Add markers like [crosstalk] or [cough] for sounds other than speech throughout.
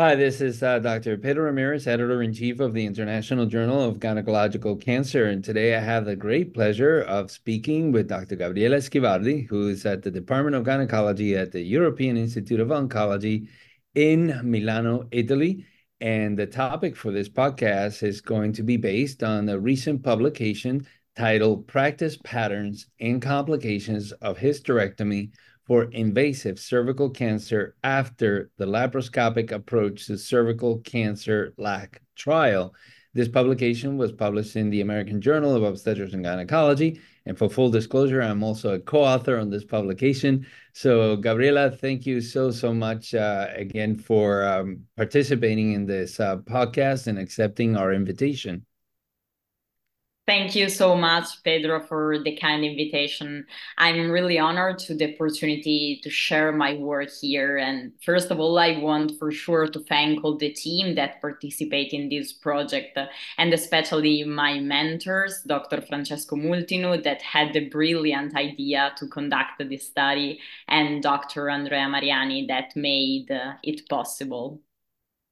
Hi, this is uh, Dr. Pedro Ramirez, editor in chief of the International Journal of Gynecological Cancer. And today I have the great pleasure of speaking with Dr. Gabriella Schivardi, who is at the Department of Gynecology at the European Institute of Oncology in Milano, Italy. And the topic for this podcast is going to be based on a recent publication titled Practice Patterns and Complications of Hysterectomy for invasive cervical cancer after the laparoscopic approach to cervical cancer LACC trial. This publication was published in the American Journal of Obstetrics and Gynecology. And for full disclosure, I'm also a co-author on this publication. So, Gabriella, thank you so, so much uh, again for um, participating in this uh, podcast and accepting our invitation. Thank you so much, Pedro, for the kind invitation. I'm really honored to the opportunity to share my work here. And first of all, I want for sure to thank all the team that participate in this project, and especially my mentors, Dr. Francesco Multinu, that had the brilliant idea to conduct this study, and Dr. Andrea Mariani, that made uh, it possible.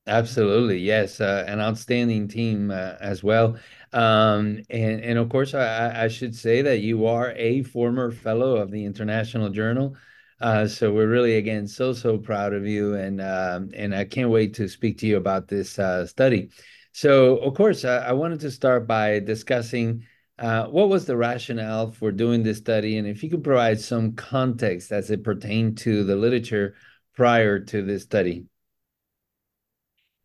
Absolutely, yes, uh, an outstanding team uh, as well. Um, and and of course, I, I should say that you are a former fellow of the International Journal. Uh, so we're really again so so proud of you, and um, and I can't wait to speak to you about this uh, study. So of course, I, I wanted to start by discussing. Uh, what was the rationale for doing this study? And if you could provide some context as it pertained to the literature prior to this study.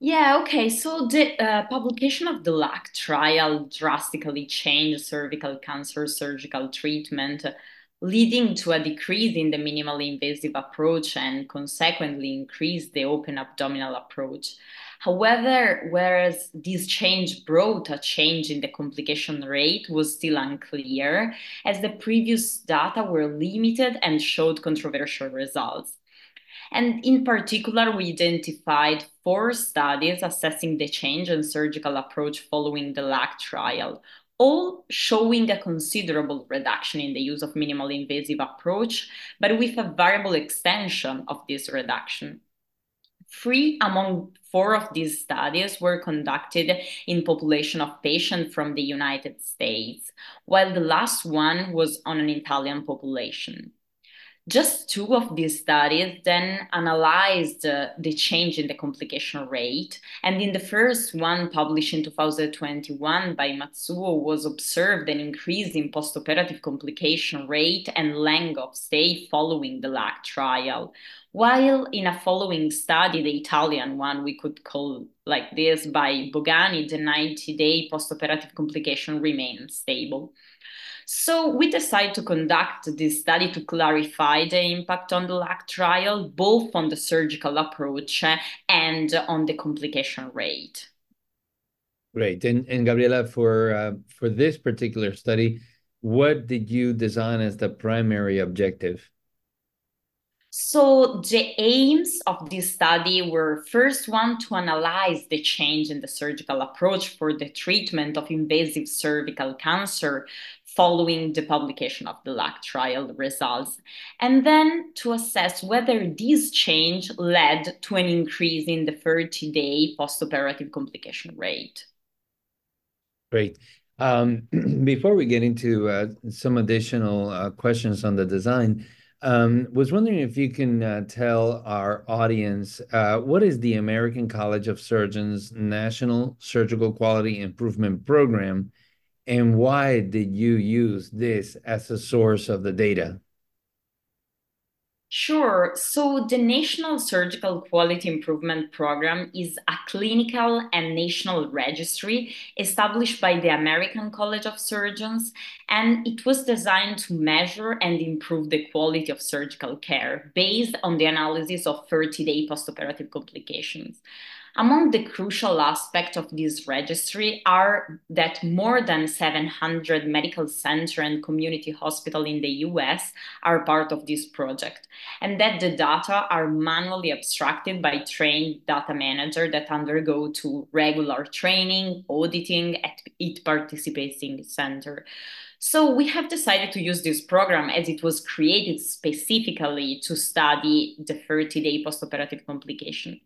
Yeah, okay. So the uh, publication of the LACC trial drastically changed cervical cancer surgical treatment, leading to a decrease in the minimally invasive approach and consequently increased the open abdominal approach. However, whereas this change brought a change in the complication rate was still unclear, as the previous data were limited and showed controversial results. And in particular, we identified four studies assessing the change in surgical approach following the LACC trial, all showing a considerable reduction in the use of minimally invasive approach, but with a variable extension of this reduction. Three among four of these studies were conducted in population of patients from the United States, while the last one was on an Italian population. Just two of these studies then analyzed uh, the change in the complication rate. And in the first one, published in 2021 by Matsuo, was observed an increase in postoperative complication rate and length of stay following the LACC trial. While in a following study, the Italian one we could call like this by Bogani, the 90 day postoperative complication remained stable. So we decided to conduct this study to clarify the impact on the LACC trial, both on the surgical approach and on the complication rate. Great. And, and Gabriella, for, uh, for this particular study, what did you design as the primary objective? So the aims of this study were first one to analyze the change in the surgical approach for the treatment of invasive cervical cancer following the publication of the LACC trial results, and then to assess whether this change led to an increase in the 30-day postoperative complication rate. Great. Um, [clears throat] before we get into uh, some additional uh, questions on the design, um, was wondering if you can uh, tell our audience uh, what is the American College of Surgeons National Surgical Quality Improvement Program, and why did you use this as a source of the data? Sure. So the National Surgical Quality Improvement Program is a clinical and national registry established by the American College of Surgeons, and it was designed to measure and improve the quality of surgical care based on the analysis of 30 day postoperative complications. Among the crucial aspects of this registry are that more than 700 medical center and community hospital in the US are part of this project, and that the data are manually abstracted by trained data manager that undergo to regular training, auditing at each participating center. So we have decided to use this program as it was created specifically to study the 30-day postoperative complication.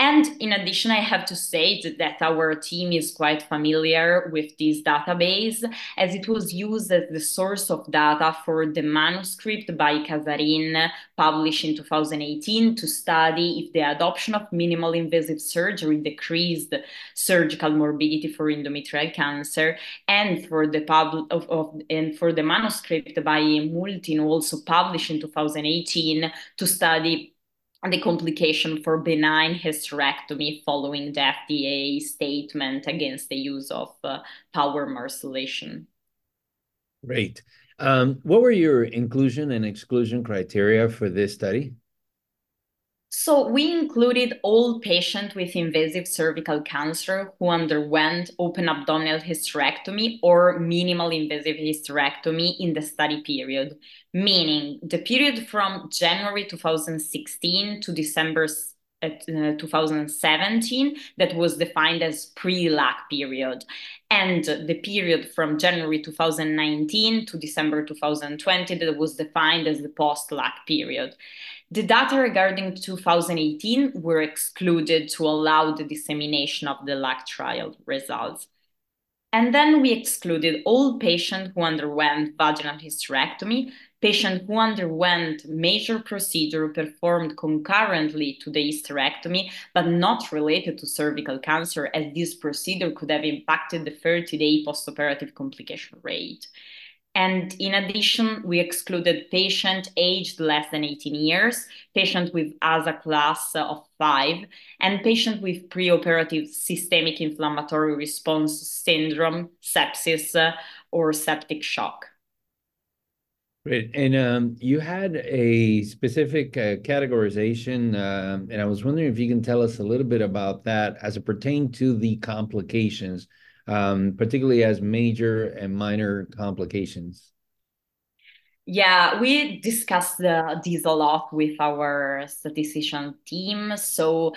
And in addition, I have to say that our team is quite familiar with this database as it was used as the source of data for the manuscript by Casarin published in 2018 to study if the adoption of minimal invasive surgery decreased surgical morbidity for endometrial cancer and for the pub of, of and for the manuscript by Multinu also published in 2018 to study the complication for benign hysterectomy following the FDA statement against the use of uh, power morcellation. Great. Um, what were your inclusion and exclusion criteria for this study? So we included all patients with invasive cervical cancer who underwent open abdominal hysterectomy or minimal invasive hysterectomy in the study period, meaning the period from January 2016 to December uh, 2017 that was defined as pre-LACC period and the period from January 2019 to December 2020 that was defined as the post-LACC period. The data regarding 2018 were excluded to allow the dissemination of the LACC trial results. And then we excluded all patients who underwent vaginal hysterectomy, patients who underwent major procedure performed concurrently to the hysterectomy, but not related to cervical cancer, as this procedure could have impacted the 30-day postoperative complication rate. And in addition, we excluded patients aged less than 18 years, patients with ASA class of five, and patients with preoperative systemic inflammatory response syndrome, sepsis, or septic shock. Great. And um, you had a specific uh, categorization, uh, and I was wondering if you can tell us a little bit about that as it pertained to the complications um, particularly as major and minor complications? Yeah, we discussed uh, this a lot with our statistician team. So,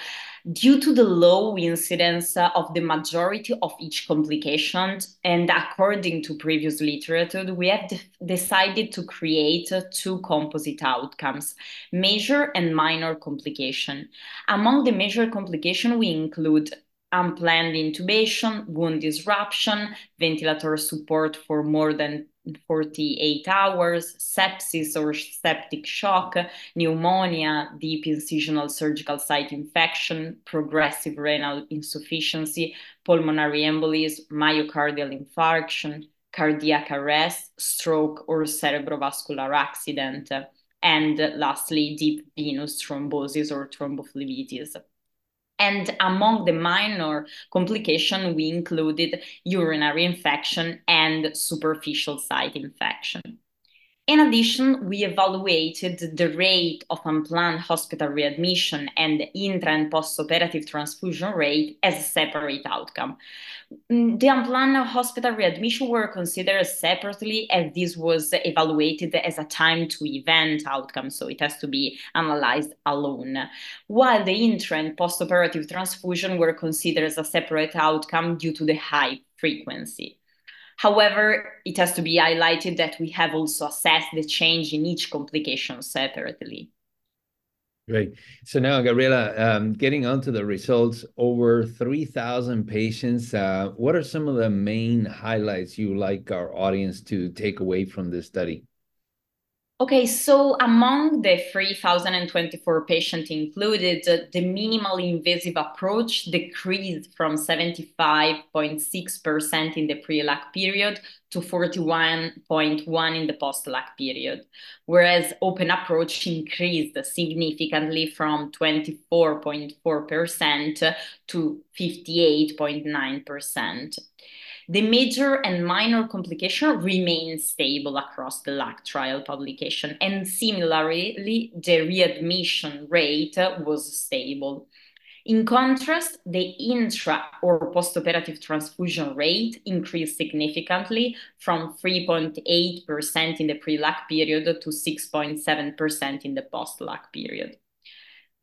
due to the low incidence of the majority of each complication, and according to previous literature, we have de- decided to create uh, two composite outcomes major and minor complication. Among the major complication, we include unplanned intubation, wound disruption, ventilator support for more than 48 hours, sepsis or septic shock, pneumonia, deep incisional surgical site infection, progressive renal insufficiency, pulmonary embolism, myocardial infarction, cardiac arrest, stroke, or cerebrovascular accident, and lastly, deep venous thrombosis or thrombophlebitis. And among the minor complication, we included urinary infection and superficial site infection. In addition, we evaluated the rate of unplanned hospital readmission and the intra and postoperative transfusion rate as a separate outcome. Mm, the unplanned hospital readmission were considered separately as this was evaluated as a time to event outcome, so it has to be analyzed alone. While the intra and postoperative transfusion were considered as a separate outcome due to the high frequency. However, it has to be highlighted that we have also assessed the change in each complication separately. Great. So now, Gabriella, um, getting onto the results, over 3,000 patients. Uh, what are some of the main highlights you like our audience to take away from this study? Okay, so among the 3,024 patients included, uh, the minimally invasive approach decreased from 75.6% in the pre-LACC period to 41.1 in the post-LACC period, whereas open approach increased significantly from 24.4% to 58.9%. The major and minor complication remain stable across the LACC trial publication, and similarly, the readmission rate was stable. In contrast, the intra or postoperative transfusion rate increased significantly from 3.8% in the pre-LACC period to 6.7% in the post-LACC period.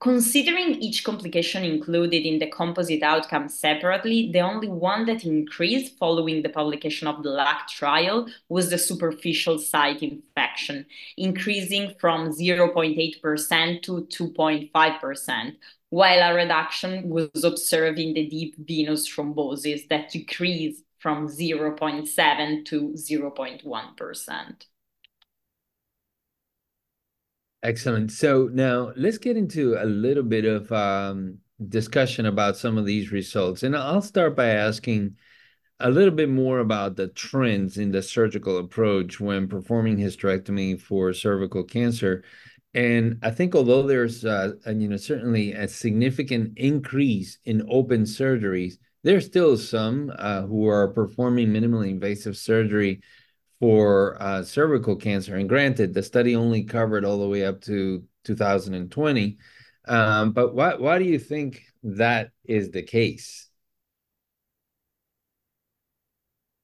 Considering each complication included in the composite outcome separately, the only one that increased following the publication of the LACC trial was the superficial site infection, increasing from 0.8% to 2.5%, while a reduction was observed in the deep venous thrombosis that decreased from 0.7 to 0.1%. Excellent. So now let's get into a little bit of um, discussion about some of these results. And I'll start by asking a little bit more about the trends in the surgical approach when performing hysterectomy for cervical cancer. And I think although there's, uh, you know, certainly a significant increase in open surgeries, there's still some uh, who are performing minimally invasive surgery for uh, cervical cancer. And granted, the study only covered all the way up to 2020. Um, but why, why do you think that is the case?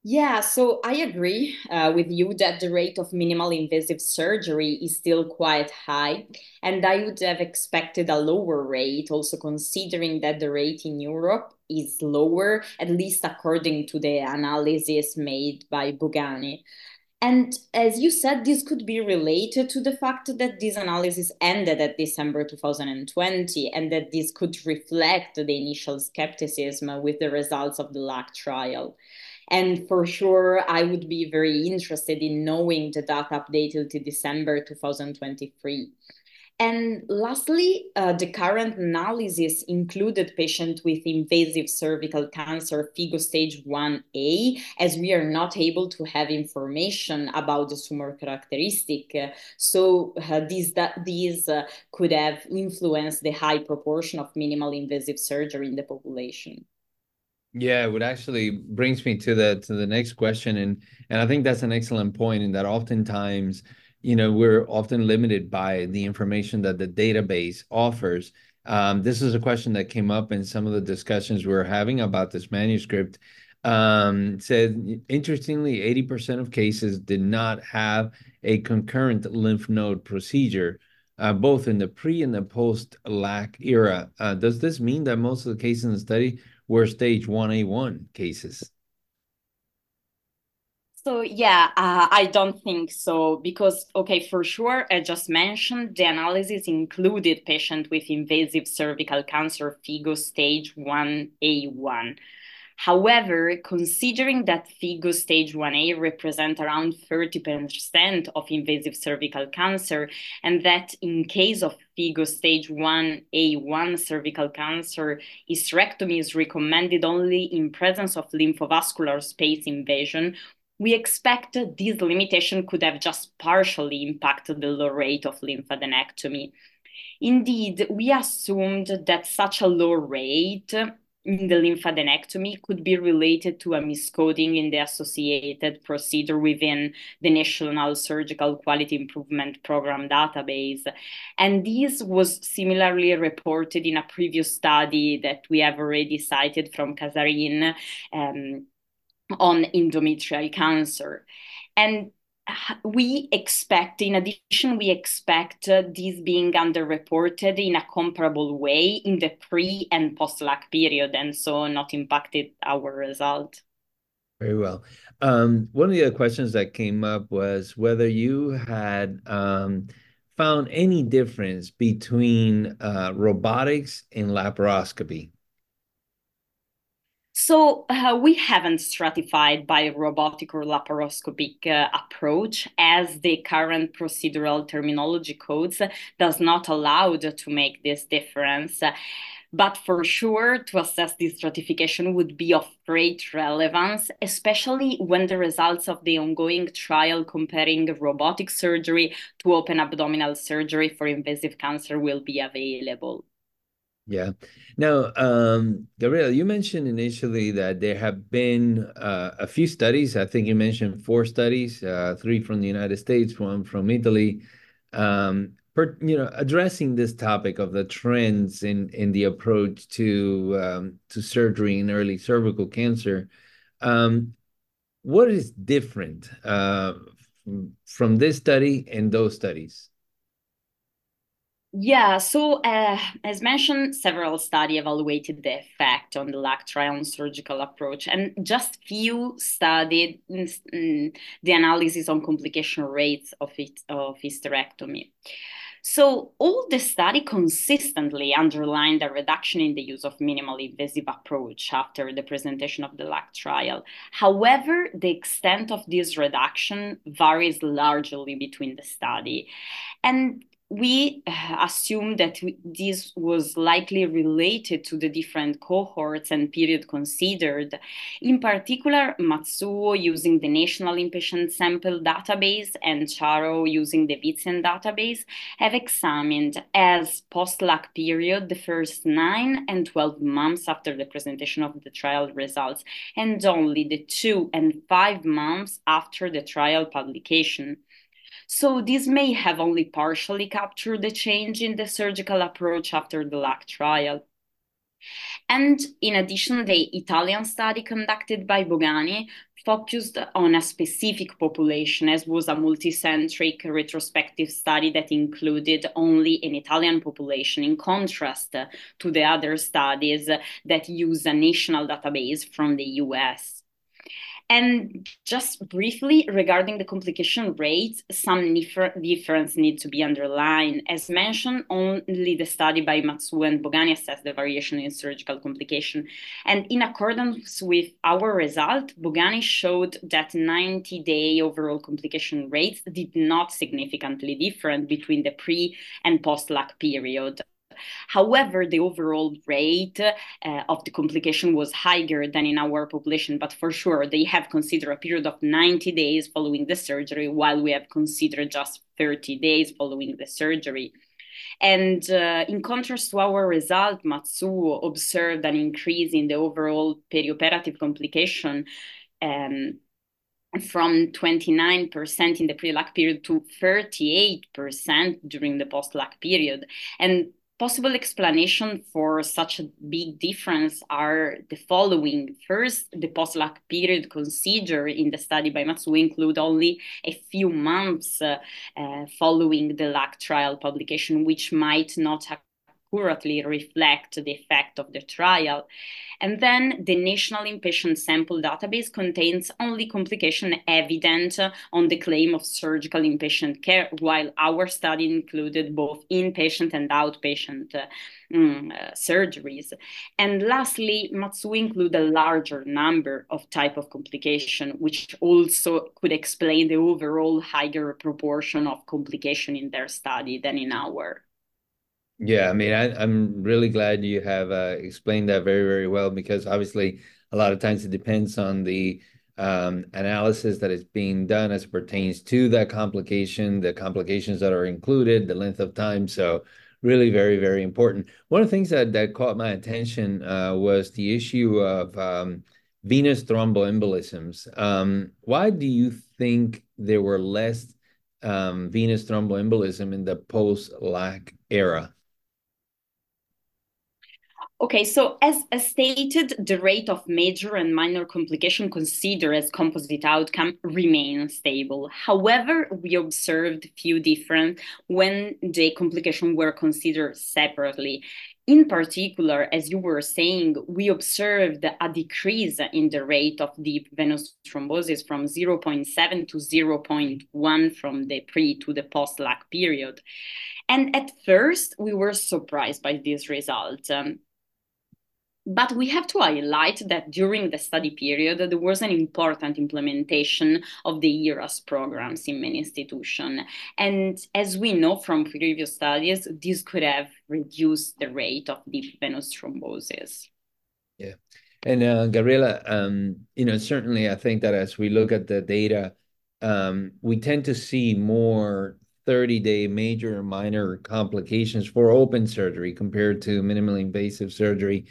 Yeah, so I agree uh, with you that the rate of minimal invasive surgery is still quite high. And I would have expected a lower rate, also considering that the rate in Europe is lower, at least according to the analysis made by Bogani. And as you said, this could be related to the fact that this analysis ended at December 2020 and that this could reflect the initial skepticism with the results of the LACC trial. And for sure, I would be very interested in knowing the data updated to December 2023. And lastly, uh, the current analysis included patients with invasive cervical cancer FIGO stage 1A, as we are not able to have information about the tumor characteristic. so uh, these, that, these uh, could have influenced the high proportion of minimal invasive surgery in the population. Yeah, it would actually brings me to the to the next question, and and I think that's an excellent point. In that oftentimes, you know, we're often limited by the information that the database offers. Um, this is a question that came up in some of the discussions we were having about this manuscript. Um, said interestingly, 80% of cases did not have a concurrent lymph node procedure, uh, both in the pre and the post LACC era. Uh, does this mean that most of the cases in the study were stage 1A1 cases. So yeah, uh, I don't think so because okay, for sure, I just mentioned the analysis included patient with invasive cervical cancer FIGO stage 1A1. However, considering that FIGO stage 1A represent around 30% of invasive cervical cancer, and that in case of FIGO stage 1A1 cervical cancer, hysterectomy is recommended only in presence of lymphovascular space invasion, we expect this limitation could have just partially impacted the low rate of lymphadenectomy. Indeed, we assumed that such a low rate in the lymphadenectomy could be related to a miscoding in the associated procedure within the National Surgical Quality Improvement Program database. And this was similarly reported in a previous study that we have already cited from Casarin um, on endometrial cancer. And we expect, in addition, we expect uh, this being underreported in a comparable way in the pre and post LACC period, and so not impacted our result. Very well. Um, one of the other questions that came up was whether you had um, found any difference between uh, robotics and laparoscopy. So uh, we haven't stratified by robotic or laparoscopic uh, approach as the current procedural terminology codes does not allow to make this difference. But for sure, to assess this stratification would be of great relevance, especially when the results of the ongoing trial comparing robotic surgery to open abdominal surgery for invasive cancer will be available. Yeah. Now, um, Gabriel, you mentioned initially that there have been uh, a few studies. I think you mentioned four studies, uh, three from the United States, one from Italy, um, per, you know, addressing this topic of the trends in in the approach to um, to surgery in early cervical cancer. Um, what is different uh, from this study and those studies? Yeah, so uh, as mentioned, several studies evaluated the effect on the LACC trial surgical approach, and just few studied the analysis on complication rates of it, of hysterectomy. So all the study consistently underlined a reduction in the use of minimally invasive approach after the presentation of the LACC trial. However, the extent of this reduction varies largely between the study. And we uh, assume that this was likely related to the different cohorts and period considered. In particular, Matsuo using the National Inpatient Sample Database and Charo using the Vizient database have examined as post-LACC period the first 9 and 12 months after the presentation of the trial results and only the 2 and 5 months after the trial publication. So this may have only partially captured the change in the surgical approach after the LACC trial. And in addition, the Italian study conducted by Bogani focused on a specific population, as was a multicentric retrospective study that included only an Italian population, in contrast to the other studies that use a national database from the US. And just briefly regarding the complication rates, some difference need to be underlined. As mentioned, only the study by Matsuo and Bogani assessed the variation in surgical complication. And in accordance with our result, Bogani showed that 90-day overall complication rates did not significantly differ between the pre and post-LACC period. However, the overall rate uh, of the complication was higher than in our population, but for sure they have considered a period of 90 days following the surgery, while we have considered just 30 days following the surgery. And uh, in contrast to our result, Matsuo observed an increase in the overall perioperative complication um, from 29% in the pre-LACC period to 38% during the post-LACC period. And possible explanation for such a big difference are the following. First, the post-LACC period considered in the study by Matsuo include only a few months uh, uh, following the LACC trial publication, which might not accurately reflect the effect of the trial. And then the National Inpatient Sample Database contains only complication evident on the claim of surgical inpatient care, while our study included both inpatient and outpatient uh, mm, uh, surgeries. And lastly, Matsuo include a larger number of type of complication, which also could explain the overall higher proportion of complication in their study than in our. Yeah, I mean, I, I'm really glad you have uh, explained that very, very well because obviously a lot of times it depends on the um, analysis that is being done as pertains to that complication, the complications that are included, the length of time. So really very, very important. One of the things that, that caught my attention uh, was the issue of um, venous thromboembolisms. Um, why do you think there were less um, venous thromboembolism in the post-LACC era? Okay, so as, stated, the rate of major and minor complication considered as composite outcome remains stable. However, we observed few different when the complications were considered separately. In particular, as you were saying, we observed a decrease in the rate of deep venous thrombosis from 0.7 to 0.1 from the pre to the post-LACC period. And at first, we were surprised by this result. Um, but we have to highlight that during the study period, there was an important implementation of the ERAS programs in many institutions. And as we know from previous studies, this could have reduced the rate of deep venous thrombosis. Yeah. And uh, Gabriella, um, you know, certainly I think that as we look at the data, um, we tend to see more 30-day major and minor complications for open surgery compared to minimally invasive surgery.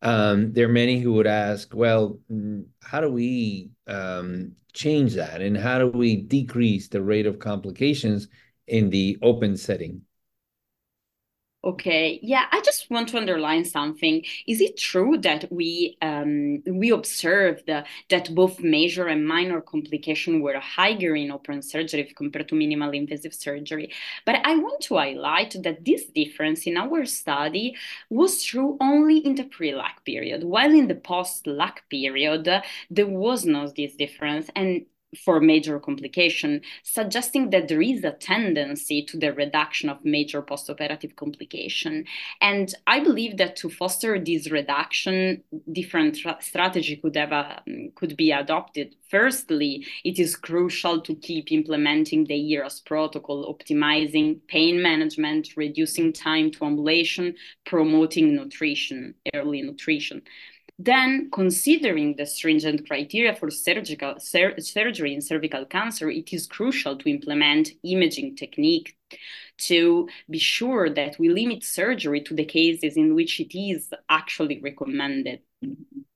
Um, there are many who would ask, well, mm, how do we um, change that? And how do we decrease the rate of complications in the open setting? Okay, yeah, I just want to underline something. Is it true that we um, we observed that both major and minor complication were higher in open surgery compared to minimally invasive surgery? But I want to highlight that this difference in our study was true only in the pre-LACC period, while in the post-LACC period there was no this difference, and for major complication, suggesting that there is a tendency to the reduction of major postoperative complication. And I believe that to foster this reduction, different tra- strategy could have a, could be adopted. Firstly, it is crucial to keep implementing the ERAS protocol, optimizing pain management, reducing time to ambulation, promoting nutrition, early nutrition. Then, considering the stringent criteria for surgical sur surgery in cervical cancer, it is crucial to implement imaging technique to be sure that we limit surgery to the cases in which it is actually recommended.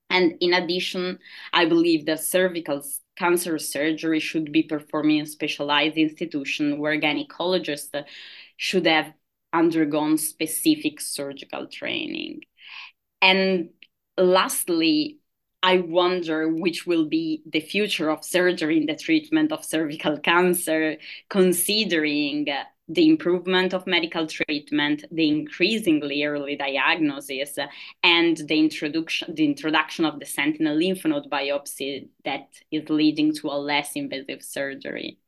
And in addition, I believe that cervical cancer surgery should be performed in specialized institution where gynecologists should have undergone specific surgical training. And lastly, I wonder which will be the future of surgery in the treatment of cervical cancer, considering the improvement of medical treatment, the increasingly early diagnosis, and the introduction the introduction of the sentinel lymph node biopsy that is leading to a less invasive surgery.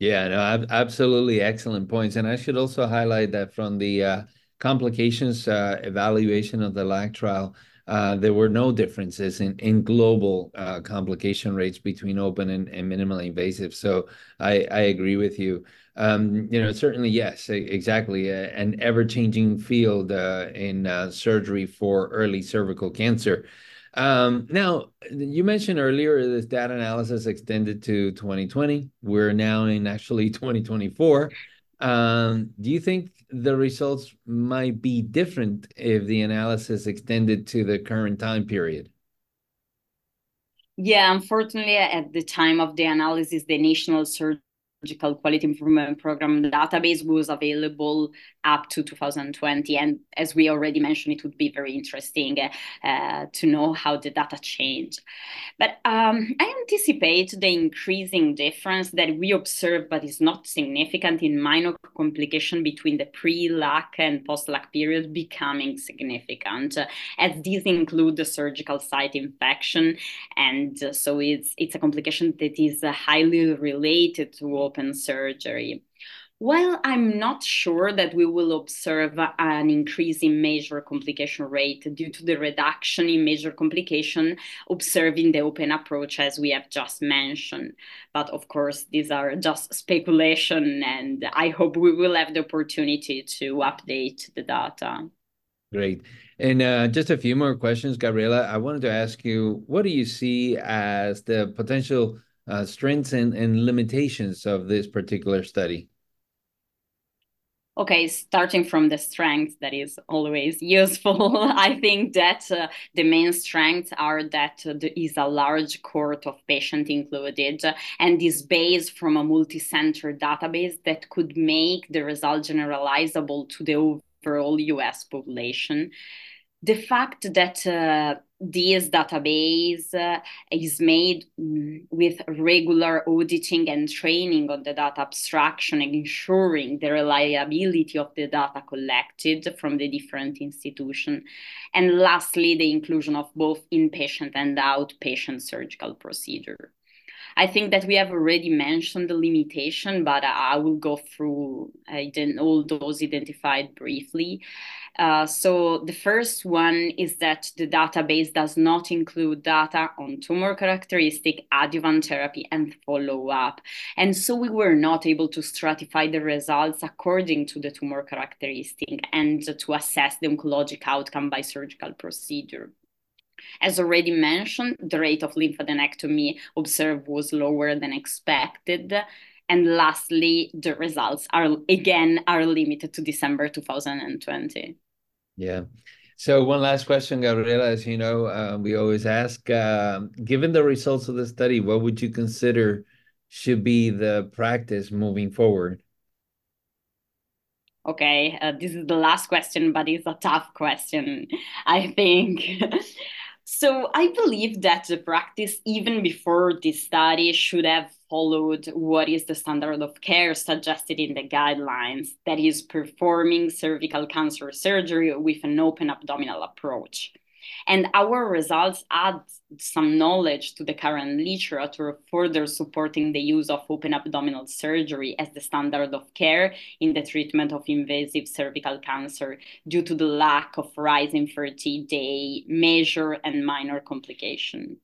Yeah, no, absolutely excellent points. And I should also highlight that from the uh, complications uh, evaluation of the LACC trial, uh, there were no differences in, in global uh, complication rates between open and, and minimally invasive. So I, I agree with you. Um, you know, certainly, yes, exactly. Uh, an ever changing field uh, in uh, surgery for early cervical cancer. Um, now, you mentioned earlier this data analysis extended to 2020. We're now in actually [laughs] 2024. Um, do you think the results might be different if the analysis extended to the current time period? Yeah, unfortunately, at the time of the analysis, the National Surgical Quality Improvement Program database was available up to 2020. And as we already mentioned, it would be very interesting uh, to know how the data changed. But um, I anticipate the increasing difference that we observe, but is not significant in minor complication between the pre-LACC and post-LACC period becoming significant, uh, as these include the surgical site infection. And uh, so it's, it's a complication that is highly related to open surgery. While I'm not sure that we will observe an increase in major complication rate due to the reduction in major complication observed in the open approach, as we have just mentioned. But of course, these are just speculation, and I hope we will have the opportunity to update the data. Great. And uh, just a few more questions, Gabriella. I wanted to ask you, what do you see as the potential uh, strengths and, and limitations of this particular study? okay starting from the strength that is always [laughs] useful i think that uh, the main strengths are that there is a large cohort of patients included and is based from a multi-center database that could make the result generalizable to the overall us population the fact that uh, this database uh, is made mm, with regular auditing and training on the data abstraction and ensuring the reliability of the data collected from the different institutions. And lastly, the inclusion of both inpatient and outpatient surgical procedure. I think that we have already mentioned the limitation, but I will go through uh, all those identified briefly. Uh, so the first one is that the database does not include data on tumor characteristic, adjuvant therapy, and follow-up. And so we were not able to stratify the results according to the tumor characteristic and to assess the oncologic outcome by surgical procedure. As already mentioned, the rate of lymphadenectomy observed was lower than expected. And lastly, the results are again are limited to December 2020. Yeah. So one last question, Gabriella. As you know, uh, we always ask, uh, given the results of the study, what would you consider should be the practice moving forward? Okay, uh, this is the last question, but it's a tough question, I think. [laughs] So I believe that the practice, even before this study, should have followed what is the standard of care suggested in the guidelines, that is, performing cervical cancer surgery with an open abdominal approach. And our results add some knowledge to the current literature, further supporting the use of open abdominal surgery as the standard of care in the treatment of invasive cervical cancer due to the lack of rising 30 day major and minor complication.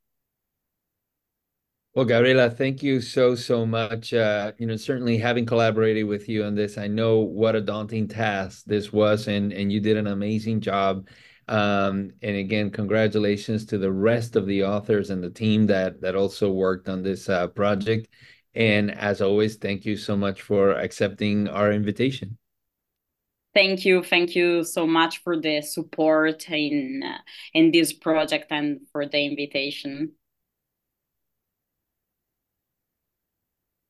Well, Gabriella, thank you so, so much. Uh, you know, certainly having collaborated with you on this, I know what a daunting task this was, and, and you did an amazing job. Um, and again, congratulations to the rest of the authors and the team that that also worked on this uh, project. And as always, thank you so much for accepting our invitation. Thank you, thank you so much for the support in in this project and for the invitation.